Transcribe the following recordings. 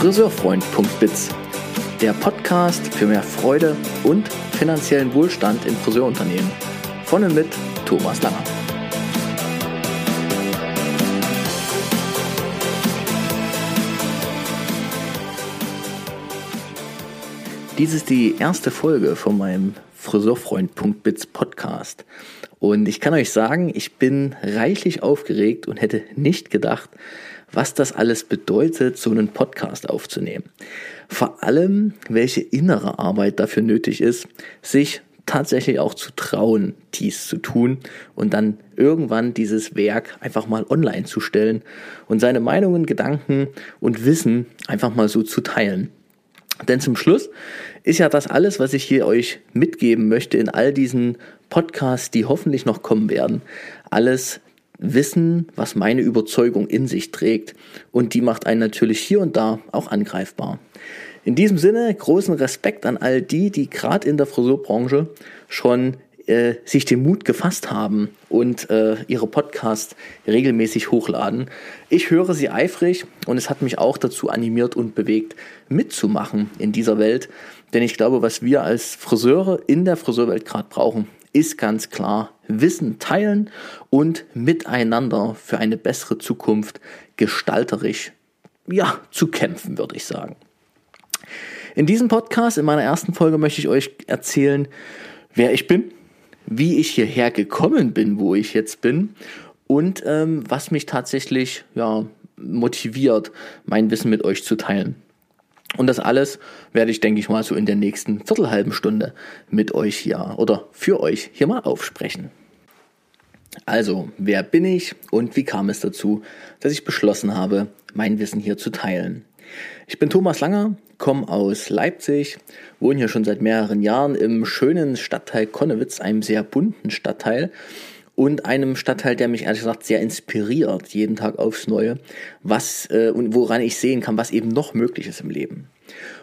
Friseurfreund.biz, der Podcast für mehr Freude und finanziellen Wohlstand in Friseurunternehmen. Von und mit Thomas Langer. Dies ist die erste Folge von meinem Friseurfreund.biz Podcast. Und ich kann euch sagen, ich bin reichlich aufgeregt und hätte nicht gedacht, was das alles bedeutet, so einen Podcast aufzunehmen. Vor allem, welche innere Arbeit dafür nötig ist, sich tatsächlich auch zu trauen, dies zu tun und dann irgendwann dieses Werk einfach mal online zu stellen und seine Meinungen, Gedanken und Wissen einfach mal so zu teilen. Denn zum Schluss ist ja das alles, was ich hier euch mitgeben möchte in all diesen Podcasts, die hoffentlich noch kommen werden, alles Wissen, was meine Überzeugung in sich trägt. Und die macht einen natürlich hier und da auch angreifbar. In diesem Sinne großen Respekt an all die, die gerade in der Friseurbranche schon äh, sich den Mut gefasst haben und äh, ihre Podcasts regelmäßig hochladen. Ich höre sie eifrig und es hat mich auch dazu animiert und bewegt, mitzumachen in dieser Welt. Denn ich glaube, was wir als Friseure in der Friseurwelt gerade brauchen, ist ganz klar Wissen teilen und miteinander für eine bessere Zukunft gestalterisch ja, zu kämpfen, würde ich sagen. In diesem Podcast, in meiner ersten Folge, möchte ich euch erzählen, wer ich bin, wie ich hierher gekommen bin, wo ich jetzt bin und ähm, was mich tatsächlich ja, motiviert, mein Wissen mit euch zu teilen. Und das alles werde ich, denke ich mal, so in der nächsten viertelhalben Stunde mit euch hier oder für euch hier mal aufsprechen. Also, wer bin ich und wie kam es dazu, dass ich beschlossen habe, mein Wissen hier zu teilen? Ich bin Thomas Langer, komme aus Leipzig, wohne hier schon seit mehreren Jahren im schönen Stadtteil Konnewitz, einem sehr bunten Stadtteil und einem Stadtteil, der mich ehrlich gesagt sehr inspiriert, jeden Tag aufs Neue, was äh, woran ich sehen kann, was eben noch möglich ist im Leben.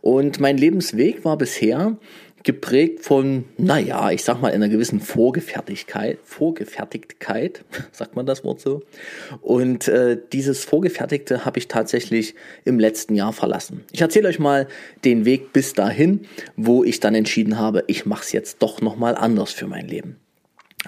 Und mein Lebensweg war bisher geprägt von, naja, ich sag mal, einer gewissen Vorgefertigkeit, Vorgefertigtkeit, sagt man das Wort so. Und äh, dieses Vorgefertigte habe ich tatsächlich im letzten Jahr verlassen. Ich erzähle euch mal den Weg bis dahin, wo ich dann entschieden habe, ich mache es jetzt doch nochmal anders für mein Leben.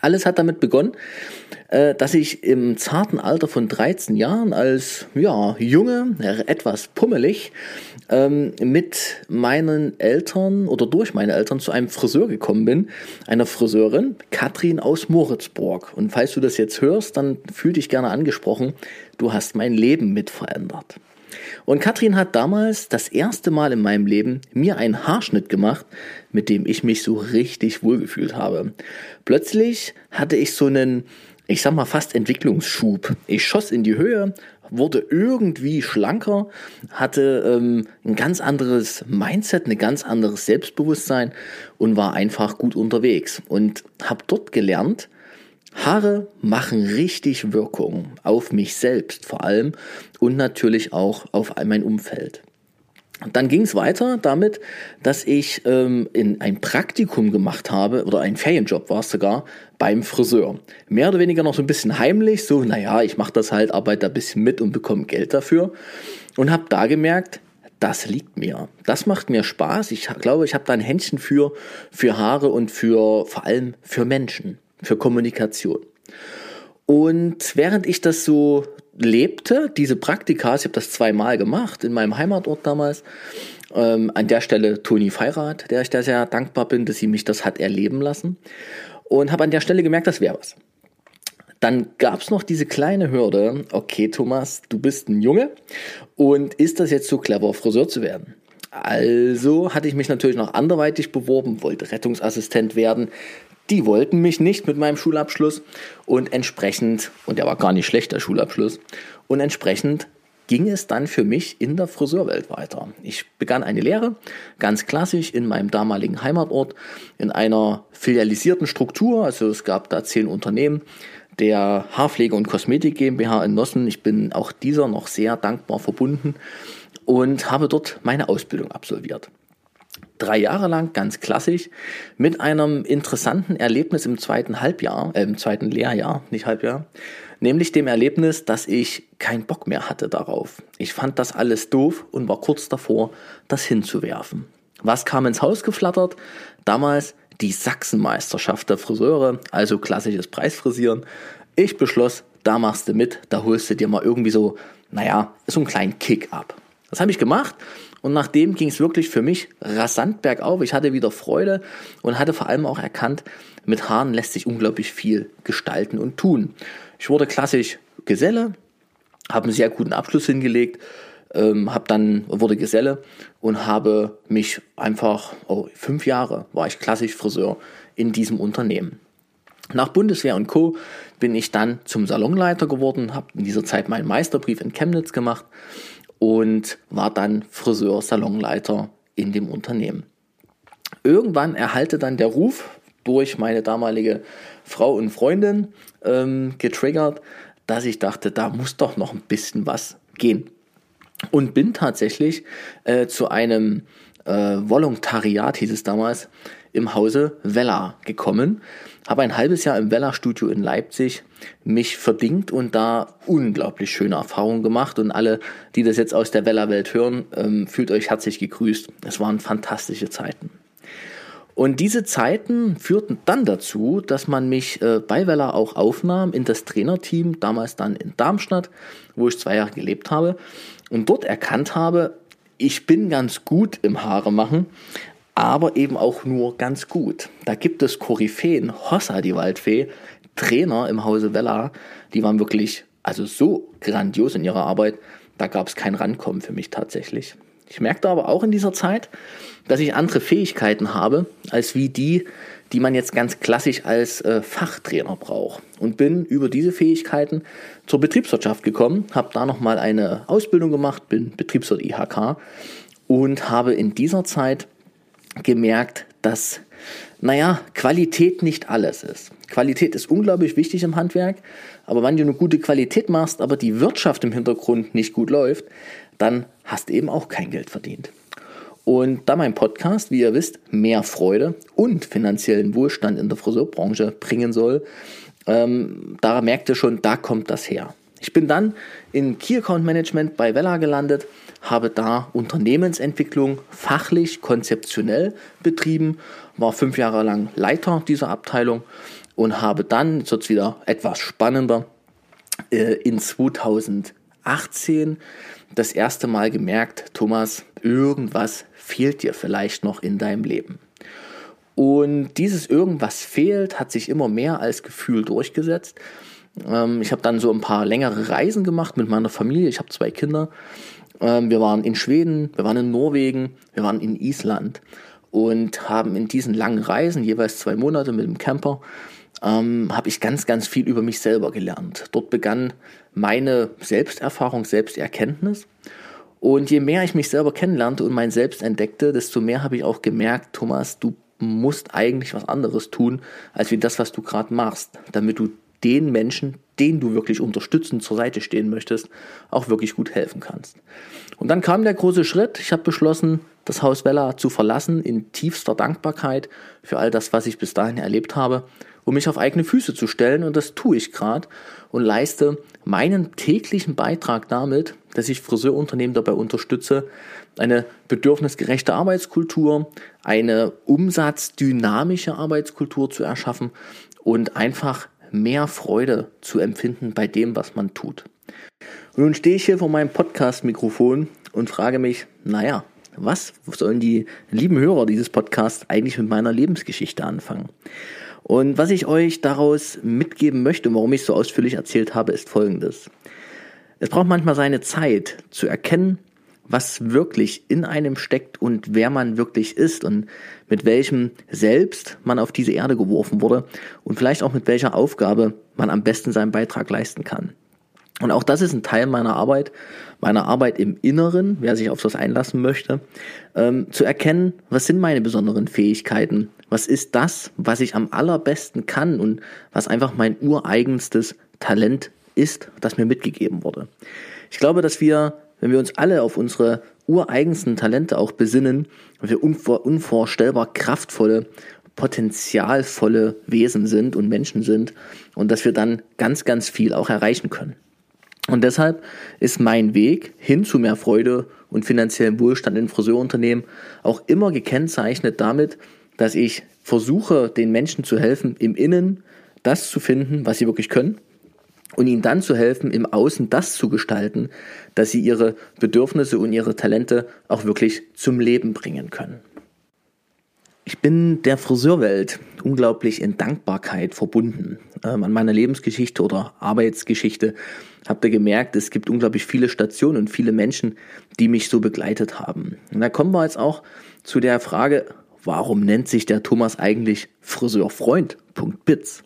Alles hat damit begonnen, äh, dass ich im zarten Alter von 13 Jahren als ja, Junge, etwas pummelig, ähm, mit meinen Eltern oder durch meine Eltern zu einem Friseur gekommen bin, einer Friseurin, Katrin aus Moritzburg. Und falls du das jetzt hörst, dann fühl dich gerne angesprochen. Du hast mein Leben mit verändert. Und Katrin hat damals das erste Mal in meinem Leben mir einen Haarschnitt gemacht, mit dem ich mich so richtig wohlgefühlt habe. Plötzlich hatte ich so einen, ich sag mal fast Entwicklungsschub. Ich schoss in die Höhe, wurde irgendwie schlanker, hatte ähm, ein ganz anderes Mindset, ein ganz anderes Selbstbewusstsein und war einfach gut unterwegs und habe dort gelernt, Haare machen richtig Wirkung auf mich selbst vor allem und natürlich auch auf mein Umfeld. Dann ging es weiter damit, dass ich ähm, in ein Praktikum gemacht habe, oder ein Ferienjob war es sogar, beim Friseur. Mehr oder weniger noch so ein bisschen heimlich, so, naja, ich mache das halt, arbeite da ein bisschen mit und bekomme Geld dafür. Und habe da gemerkt, das liegt mir. Das macht mir Spaß. Ich glaube, ich habe da ein Händchen für, für Haare und für vor allem für Menschen, für Kommunikation. Und während ich das so lebte, diese Praktika, ich habe das zweimal gemacht, in meinem Heimatort damals, ähm, an der Stelle Toni Feirath, der ich da sehr dankbar bin, dass sie mich das hat erleben lassen. Und habe an der Stelle gemerkt, das wäre was. Dann gab es noch diese kleine Hürde, okay Thomas, du bist ein Junge und ist das jetzt so clever, Friseur zu werden? Also hatte ich mich natürlich noch anderweitig beworben, wollte Rettungsassistent werden, die wollten mich nicht mit meinem Schulabschluss und entsprechend, und der war gar nicht schlecht, der Schulabschluss, und entsprechend ging es dann für mich in der Friseurwelt weiter. Ich begann eine Lehre, ganz klassisch in meinem damaligen Heimatort, in einer filialisierten Struktur, also es gab da zehn Unternehmen, der Haarpflege und Kosmetik GmbH in Nossen. Ich bin auch dieser noch sehr dankbar verbunden und habe dort meine Ausbildung absolviert drei Jahre lang, ganz klassisch, mit einem interessanten Erlebnis im zweiten Halbjahr, äh, im zweiten Lehrjahr, nicht Halbjahr, Nämlich dem Erlebnis, dass ich keinen Bock mehr hatte darauf. Ich fand das alles doof und war kurz davor, das hinzuwerfen. Was kam ins Haus geflattert? Damals die Sachsenmeisterschaft der Friseure, also klassisches Preisfrisieren. Ich beschloss, da machst du mit, da holst du dir mal irgendwie so, naja, so einen kleinen Kick ab. Das habe ich gemacht und nachdem ging es wirklich für mich rasant bergauf. Ich hatte wieder Freude und hatte vor allem auch erkannt, mit Haaren lässt sich unglaublich viel gestalten und tun. Ich wurde klassisch Geselle, habe einen sehr guten Abschluss hingelegt, ähm, habe dann wurde Geselle und habe mich einfach oh, fünf Jahre war ich klassisch Friseur in diesem Unternehmen. Nach Bundeswehr und Co. bin ich dann zum Salonleiter geworden, habe in dieser Zeit meinen Meisterbrief in Chemnitz gemacht und war dann Friseur-Salonleiter in dem Unternehmen. Irgendwann erhalte dann der Ruf durch meine damalige Frau und Freundin ähm, getriggert, dass ich dachte, da muss doch noch ein bisschen was gehen. Und bin tatsächlich äh, zu einem äh, Volontariat, hieß es damals, im Hause Vella gekommen. Habe ein halbes Jahr im Vella Studio in Leipzig mich verdingt und da unglaublich schöne Erfahrungen gemacht. Und alle, die das jetzt aus der Vella Welt hören, ähm, fühlt euch herzlich gegrüßt. Es waren fantastische Zeiten. Und diese Zeiten führten dann dazu, dass man mich äh, bei Vella auch aufnahm in das Trainerteam, damals dann in Darmstadt, wo ich zwei Jahre gelebt habe und dort erkannt habe, ich bin ganz gut im Haare machen, aber eben auch nur ganz gut. Da gibt es Koryphäen, Hossa, die Waldfee, Trainer im Hause Vella, die waren wirklich also so grandios in ihrer Arbeit, da gab es kein Rankommen für mich tatsächlich. Ich merkte aber auch in dieser Zeit, dass ich andere Fähigkeiten habe, als wie die, die man jetzt ganz klassisch als äh, Fachtrainer braucht. Und bin über diese Fähigkeiten zur Betriebswirtschaft gekommen, habe da nochmal eine Ausbildung gemacht, bin Betriebswirt IHK und habe in dieser Zeit gemerkt, dass, naja, Qualität nicht alles ist. Qualität ist unglaublich wichtig im Handwerk, aber wenn du eine gute Qualität machst, aber die Wirtschaft im Hintergrund nicht gut läuft, dann hast du eben auch kein Geld verdient. Und da mein Podcast, wie ihr wisst, mehr Freude und finanziellen Wohlstand in der Friseurbranche bringen soll, ähm, da merkt ihr schon, da kommt das her. Ich bin dann in Key Account Management bei Vella gelandet, habe da Unternehmensentwicklung fachlich, konzeptionell betrieben, war fünf Jahre lang Leiter dieser Abteilung und habe dann, jetzt wird es wieder etwas spannender, äh, in 2018 das erste Mal gemerkt, Thomas, irgendwas fehlt dir vielleicht noch in deinem Leben. Und dieses irgendwas fehlt hat sich immer mehr als Gefühl durchgesetzt. Ähm, ich habe dann so ein paar längere Reisen gemacht mit meiner Familie. Ich habe zwei Kinder. Ähm, wir waren in Schweden, wir waren in Norwegen, wir waren in Island und haben in diesen langen Reisen, jeweils zwei Monate mit dem Camper, ähm, habe ich ganz, ganz viel über mich selber gelernt. Dort begann meine Selbsterfahrung, Selbsterkenntnis. Und je mehr ich mich selber kennenlernte und mein Selbst entdeckte, desto mehr habe ich auch gemerkt, Thomas, du musst eigentlich was anderes tun, als wie das, was du gerade machst, damit du den Menschen, denen du wirklich unterstützend zur Seite stehen möchtest, auch wirklich gut helfen kannst. Und dann kam der große Schritt. Ich habe beschlossen, das Haus Vella zu verlassen in tiefster Dankbarkeit für all das, was ich bis dahin erlebt habe, um mich auf eigene Füße zu stellen. Und das tue ich gerade und leiste meinen täglichen Beitrag damit, dass ich Friseurunternehmen dabei unterstütze, eine bedürfnisgerechte Arbeitskultur, eine umsatzdynamische Arbeitskultur zu erschaffen und einfach mehr Freude zu empfinden bei dem, was man tut. Und nun stehe ich hier vor meinem Podcast-Mikrofon und frage mich, naja, was sollen die lieben Hörer dieses Podcasts eigentlich mit meiner Lebensgeschichte anfangen? Und was ich euch daraus mitgeben möchte, warum ich so ausführlich erzählt habe, ist folgendes. Es braucht manchmal seine Zeit zu erkennen, was wirklich in einem steckt und wer man wirklich ist und mit welchem Selbst man auf diese Erde geworfen wurde und vielleicht auch mit welcher Aufgabe man am besten seinen Beitrag leisten kann. Und auch das ist ein Teil meiner Arbeit, meiner Arbeit im Inneren, wer sich auf das einlassen möchte, ähm, zu erkennen, was sind meine besonderen Fähigkeiten, was ist das, was ich am allerbesten kann und was einfach mein ureigenstes Talent ist, das mir mitgegeben wurde. Ich glaube, dass wir wenn wir uns alle auf unsere ureigensten Talente auch besinnen, wir unvor, unvorstellbar kraftvolle potenzialvolle Wesen sind und Menschen sind und dass wir dann ganz, ganz viel auch erreichen können. Und deshalb ist mein Weg hin zu mehr Freude und finanziellem Wohlstand in Friseurunternehmen auch immer gekennzeichnet damit, dass ich versuche, den Menschen zu helfen, im Innen das zu finden, was sie wirklich können und ihnen dann zu helfen, im Außen das zu gestalten, dass sie ihre Bedürfnisse und ihre Talente auch wirklich zum Leben bringen können. Ich bin der Friseurwelt unglaublich in Dankbarkeit verbunden. Ähm, an meiner Lebensgeschichte oder Arbeitsgeschichte habt ihr gemerkt, es gibt unglaublich viele Stationen und viele Menschen, die mich so begleitet haben. Und da kommen wir jetzt auch zu der Frage, warum nennt sich der Thomas eigentlich Friseurfreund.bits?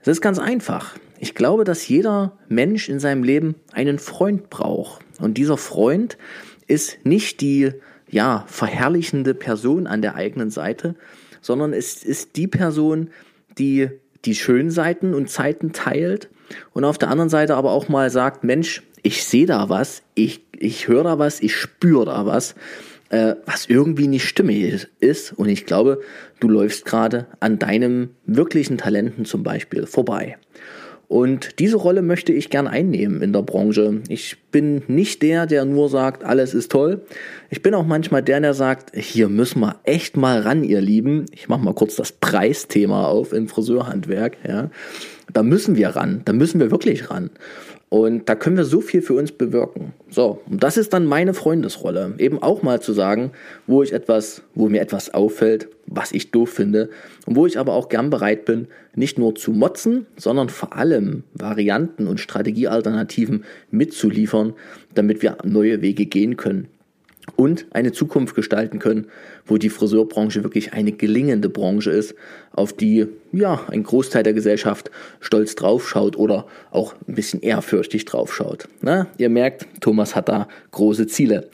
Es ist ganz einfach. Ich glaube, dass jeder Mensch in seinem Leben einen Freund braucht. Und dieser Freund ist nicht die ja, verherrlichende Person an der eigenen Seite, sondern es ist die Person, die die schönen Seiten und Zeiten teilt und auf der anderen Seite aber auch mal sagt, Mensch, ich sehe da was, ich, ich höre da was, ich spüre da was, äh, was irgendwie nicht stimmig ist und ich glaube, du läufst gerade an deinem wirklichen Talenten zum Beispiel vorbei. Und diese Rolle möchte ich gern einnehmen in der Branche. Ich bin nicht der, der nur sagt, alles ist toll. Ich bin auch manchmal der, der sagt, hier müssen wir echt mal ran, ihr Lieben. Ich mache mal kurz das Preisthema auf im Friseurhandwerk. Ja. Da müssen wir ran, da müssen wir wirklich ran. Und da können wir so viel für uns bewirken. So, und das ist dann meine Freundesrolle. Eben auch mal zu sagen, wo ich etwas, wo mir etwas auffällt, was ich doof finde und wo ich aber auch gern bereit bin, nicht nur zu motzen, sondern vor allem Varianten und Strategiealternativen mitzuliefern, damit wir neue Wege gehen können und eine Zukunft gestalten können, wo die Friseurbranche wirklich eine gelingende Branche ist, auf die ja ein Großteil der Gesellschaft stolz draufschaut oder auch ein bisschen ehrfürchtig draufschaut. Na, ihr merkt, Thomas hat da große Ziele.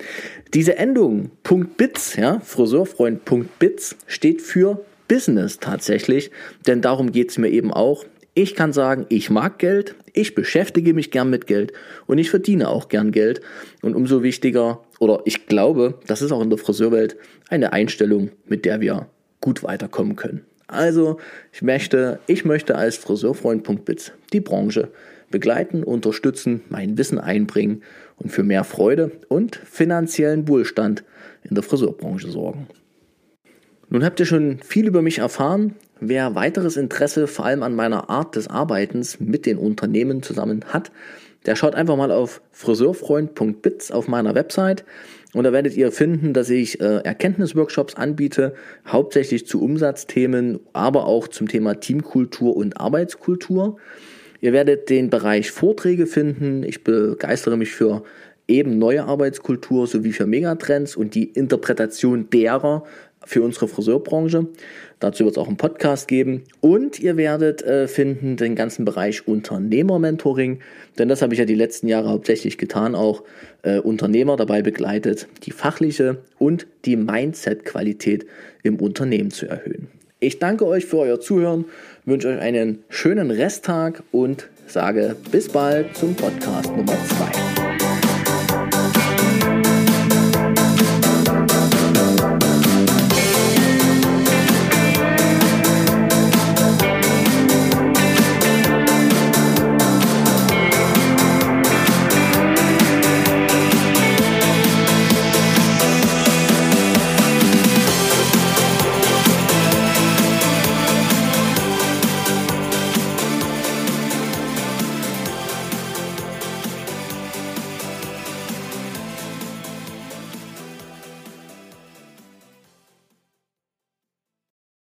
Diese Endung .bits, ja, Friseurfreund.bits steht für Business tatsächlich, denn darum geht's mir eben auch. Ich kann sagen, ich mag Geld, ich beschäftige mich gern mit Geld und ich verdiene auch gern Geld. Und umso wichtiger, oder ich glaube, das ist auch in der Friseurwelt eine Einstellung, mit der wir gut weiterkommen können. Also, ich möchte, ich möchte als Friseurfreund.biz die Branche begleiten, unterstützen, mein Wissen einbringen und für mehr Freude und finanziellen Wohlstand in der Friseurbranche sorgen. Nun habt ihr schon viel über mich erfahren. Wer weiteres Interesse vor allem an meiner Art des Arbeitens mit den Unternehmen zusammen hat, der schaut einfach mal auf friseurfreund.bits auf meiner Website und da werdet ihr finden, dass ich äh, Erkenntnisworkshops anbiete, hauptsächlich zu Umsatzthemen, aber auch zum Thema Teamkultur und Arbeitskultur. Ihr werdet den Bereich Vorträge finden. Ich begeistere mich für eben neue Arbeitskultur sowie für Megatrends und die Interpretation derer für unsere Friseurbranche. Dazu wird es auch einen Podcast geben. Und ihr werdet äh, finden den ganzen Bereich Unternehmermentoring, denn das habe ich ja die letzten Jahre hauptsächlich getan, auch äh, Unternehmer dabei begleitet, die fachliche und die Mindset-Qualität im Unternehmen zu erhöhen. Ich danke euch für euer Zuhören, wünsche euch einen schönen Resttag und sage bis bald zum Podcast Nummer 2.